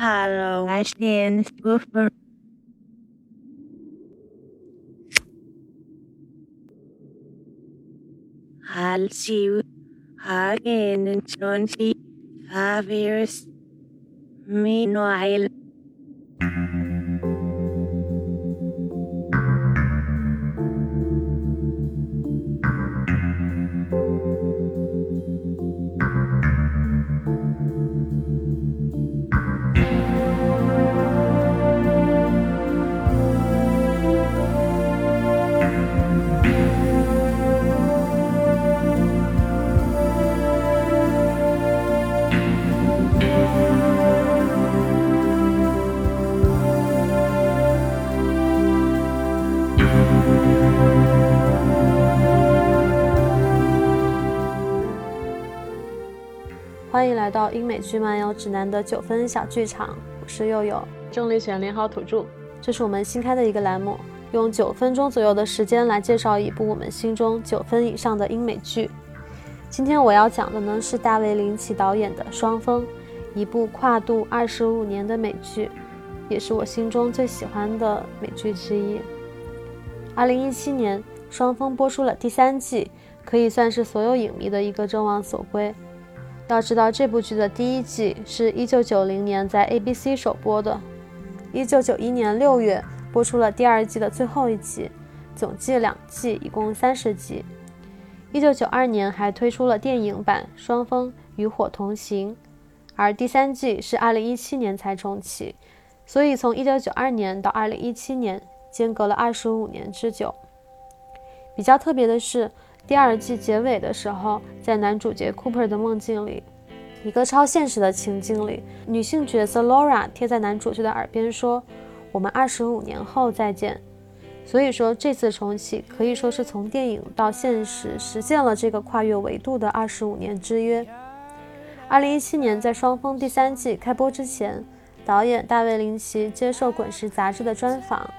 Hello, Spoofer. I'll see you again in 25 years. Meanwhile, 欢迎来到英美剧漫游指南的九分小剧场，我是佑佑，重力选连好土著。这是我们新开的一个栏目，用九分钟左右的时间来介绍一部我们心中九分以上的英美剧。今天我要讲的呢是大卫林奇导演的《双峰》，一部跨度二十五年的美剧，也是我心中最喜欢的美剧之一。二零一七年，《双峰》播出了第三季，可以算是所有影迷的一个众望所归。要知道，这部剧的第一季是一九九零年在 ABC 首播的，一九九一年六月播出了第二季的最后一集，总计两季，一共三十集。一九九二年还推出了电影版《双峰与火同行》，而第三季是二零一七年才重启，所以从一九九二年到二零一七年间隔了二十五年之久。比较特别的是。第二季结尾的时候，在男主角 Cooper 的梦境里，一个超现实的情境里，女性角色 Laura 贴在男主角的耳边说：“我们二十五年后再见。”所以说，这次重启可以说是从电影到现实实现了这个跨越维度的二十五年之约。二零一七年，在《双峰》第三季开播之前，导演大卫林奇接受《滚石》杂志的专访。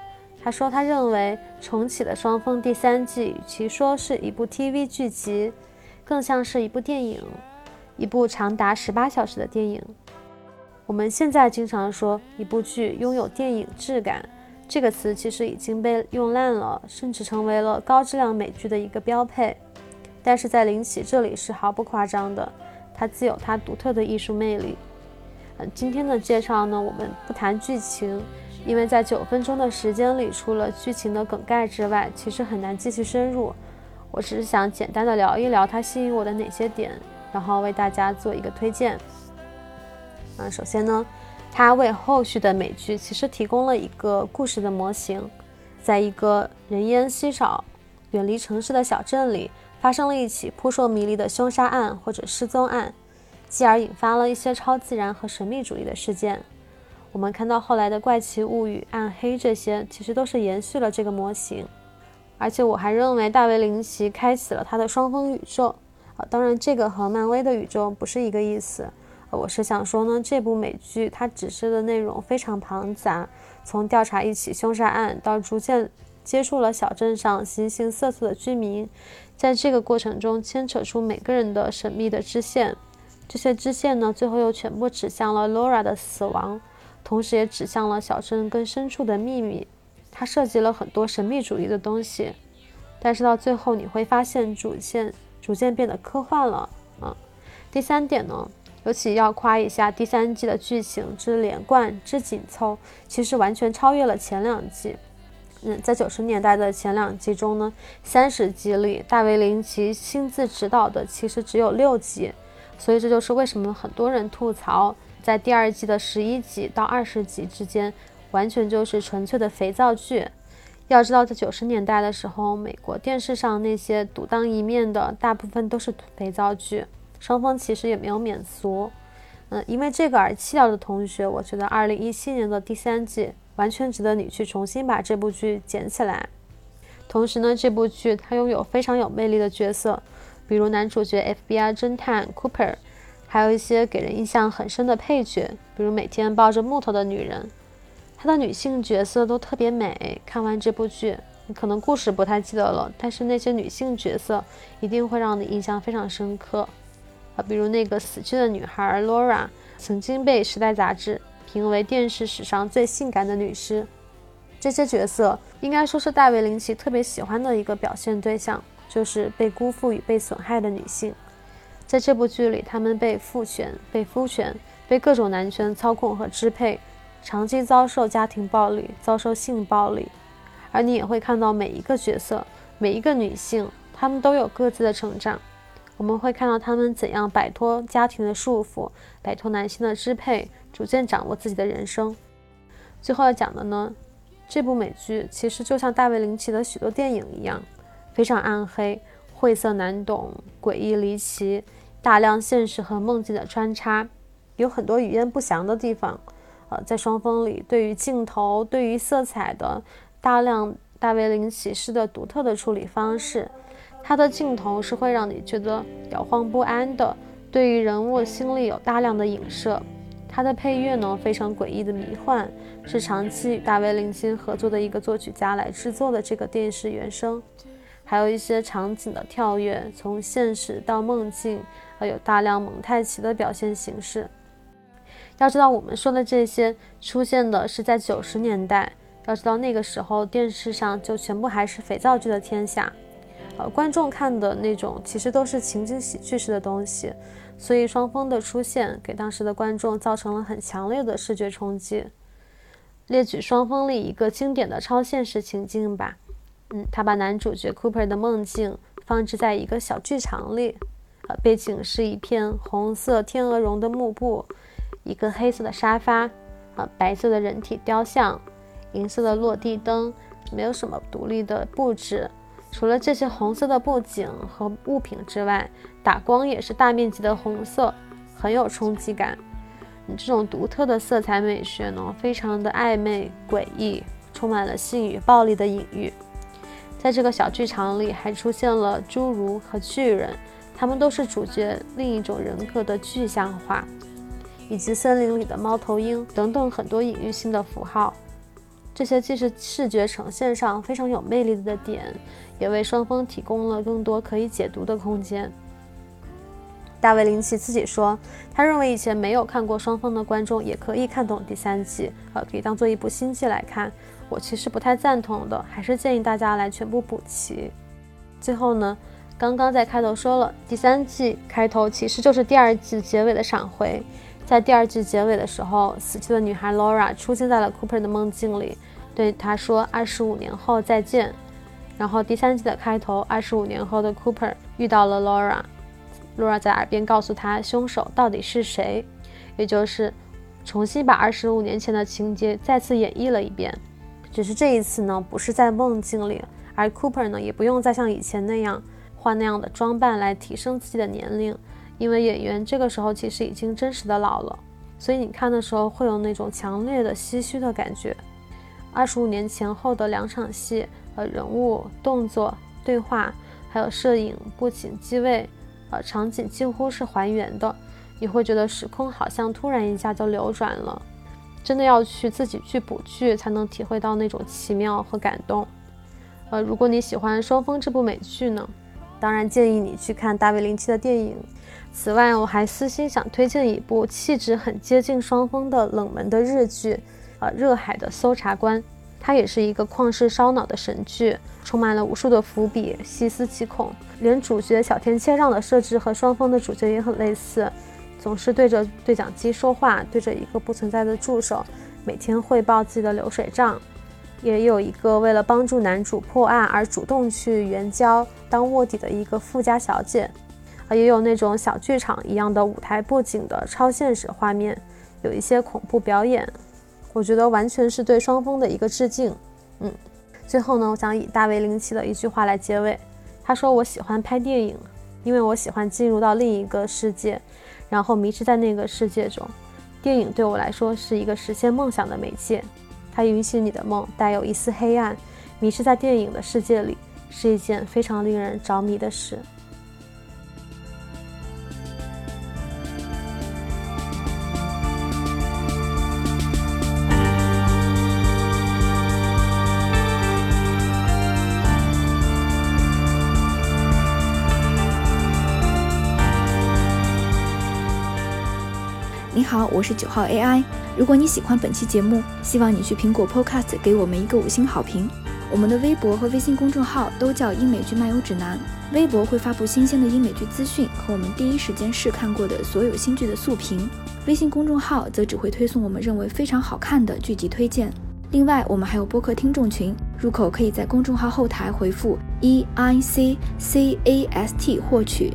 他说：“他认为重启的《双峰》第三季，与其说是一部 TV 剧集，更像是一部电影，一部长达十八小时的电影。我们现在经常说一部剧拥有电影质感，这个词其实已经被用烂了，甚至成为了高质量美剧的一个标配。但是在林奇这里是毫不夸张的，它自有它独特的艺术魅力。嗯，今天的介绍呢，我们不谈剧情。”因为在九分钟的时间里，除了剧情的梗概之外，其实很难继续深入。我只是想简单的聊一聊它吸引我的哪些点，然后为大家做一个推荐。嗯，首先呢，它为后续的美剧其实提供了一个故事的模型。在一个人烟稀少、远离城市的小镇里，发生了一起扑朔迷离的凶杀案或者失踪案，继而引发了一些超自然和神秘主义的事件。我们看到后来的怪奇物语、暗黑这些，其实都是延续了这个模型。而且我还认为大卫林奇开启了他的双峰宇宙啊，当然这个和漫威的宇宙不是一个意思。我是想说呢，这部美剧它指示的内容非常庞杂，从调查一起凶杀案到逐渐接触了小镇上形形色色的居民，在这个过程中牵扯出每个人的神秘的支线，这些支线呢，最后又全部指向了 Laura 的死亡。同时也指向了小镇更深处的秘密，它涉及了很多神秘主义的东西，但是到最后你会发现主线逐渐变得科幻了啊。第三点呢，尤其要夸一下第三季的剧情之连贯之紧凑，其实完全超越了前两季。嗯，在九十年代的前两季中呢，三十集里大卫林奇亲自指导的其实只有六集，所以这就是为什么很多人吐槽。在第二季的十一集到二十集之间，完全就是纯粹的肥皂剧。要知道，在九十年代的时候，美国电视上那些独当一面的大部分都是肥皂剧，双方其实也没有免俗。嗯，因为这个而弃掉的同学，我觉得二零一七年的第三季完全值得你去重新把这部剧捡起来。同时呢，这部剧它拥有非常有魅力的角色，比如男主角 FBI 侦探 Cooper。还有一些给人印象很深的配角，比如每天抱着木头的女人，她的女性角色都特别美。看完这部剧，你可能故事不太记得了，但是那些女性角色一定会让你印象非常深刻啊。比如那个死去的女孩 Laura，曾经被《时代》杂志评为电视史上最性感的女尸。这些角色应该说是大卫林奇特别喜欢的一个表现对象，就是被辜负与被损害的女性。在这部剧里，他们被父权、被夫权、被各种男权操控和支配，长期遭受家庭暴力、遭受性暴力。而你也会看到每一个角色、每一个女性，她们都有各自的成长。我们会看到她们怎样摆脱家庭的束缚，摆脱男性的支配，逐渐掌握自己的人生。最后要讲的呢？这部美剧其实就像大卫林奇的许多电影一样，非常暗黑、晦涩难懂、诡异离奇，大量现实和梦境的穿插，有很多语言不详的地方。呃，在双峰里，对于镜头、对于色彩的大量大卫林奇式的独特的处理方式，他的镜头是会让你觉得摇晃不安的，对于人物心里有大量的影射。他的配乐呢，非常诡异的迷幻，是长期与大卫林奇合作的一个作曲家来制作的这个电视原声，还有一些场景的跳跃，从现实到梦境，还有大量蒙太奇的表现形式。要知道，我们说的这些出现的是在九十年代，要知道那个时候电视上就全部还是肥皂剧的天下，呃，观众看的那种其实都是情景喜剧式的东西。所以双峰的出现给当时的观众造成了很强烈的视觉冲击。列举双峰里一个经典的超现实情境吧，嗯，他把男主角 Cooper 的梦境放置在一个小剧场里，呃，背景是一片红色天鹅绒的幕布，一个黑色的沙发，呃，白色的人体雕像，银色的落地灯，没有什么独立的布置。除了这些红色的布景和物品之外，打光也是大面积的红色，很有冲击感。这种独特的色彩美学呢，非常的暧昧诡异，充满了性与暴力的隐喻。在这个小剧场里，还出现了侏儒和巨人，他们都是主角另一种人格的具象化，以及森林里的猫头鹰等等很多隐喻性的符号。这些既是视觉呈现上非常有魅力的点，也为双方提供了更多可以解读的空间。大卫林奇自己说，他认为以前没有看过双方的观众也可以看懂第三季，呃，可以当做一部新剧来看。我其实不太赞同的，还是建议大家来全部补齐。最后呢，刚刚在开头说了，第三季开头其实就是第二季结尾的闪回。在第二季结尾的时候，死去的女孩 Laura 出现在了 Cooper 的梦境里，对他说：“二十五年后再见。”然后第三季的开头，二十五年后的 Cooper 遇到了 Laura Laura，Laura 在耳边告诉他凶手到底是谁，也就是重新把二十五年前的情节再次演绎了一遍。只是这一次呢，不是在梦境里，而 Cooper 呢也不用再像以前那样换那样的装扮来提升自己的年龄。因为演员这个时候其实已经真实的老了，所以你看的时候会有那种强烈的唏嘘的感觉。二十五年前后的两场戏，呃，人物、动作、对话，还有摄影、布景、机位，呃，场景几乎是还原的。你会觉得时空好像突然一下就流转了，真的要去自己去补剧才能体会到那种奇妙和感动。呃，如果你喜欢《双峰》这部美剧呢，当然建议你去看大卫林奇的电影。此外，我还私心想推荐一部气质很接近双峰的冷门的日剧，呃，《热海的搜查官》，它也是一个旷世烧脑的神剧，充满了无数的伏笔，细思极恐。连主角小田切让的设置和双峰的主角也很类似，总是对着对讲机说话，对着一个不存在的助手，每天汇报自己的流水账。也有一个为了帮助男主破案而主动去援交当卧底的一个富家小姐。啊也有那种小剧场一样的舞台布景的超现实画面，有一些恐怖表演，我觉得完全是对双峰的一个致敬。嗯，最后呢，我想以大卫林奇的一句话来结尾，他说：“我喜欢拍电影，因为我喜欢进入到另一个世界，然后迷失在那个世界中。电影对我来说是一个实现梦想的媒介，它允许你的梦带有一丝黑暗，迷失在电影的世界里是一件非常令人着迷的事。”我是九号 AI。如果你喜欢本期节目，希望你去苹果 Podcast 给我们一个五星好评。我们的微博和微信公众号都叫英美剧漫游指南。微博会发布新鲜的英美剧资讯和我们第一时间试看过的所有新剧的速评，微信公众号则只会推送我们认为非常好看的剧集推荐。另外，我们还有播客听众群，入口可以在公众号后台回复 E I C C A S T 获取。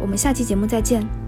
我们下期节目再见。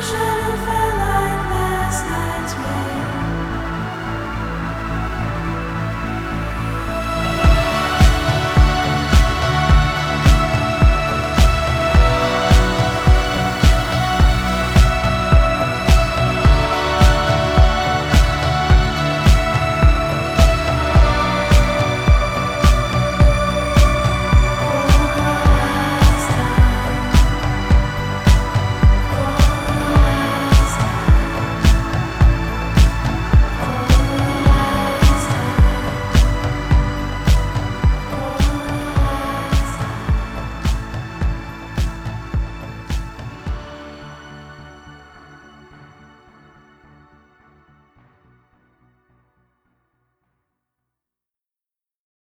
盛放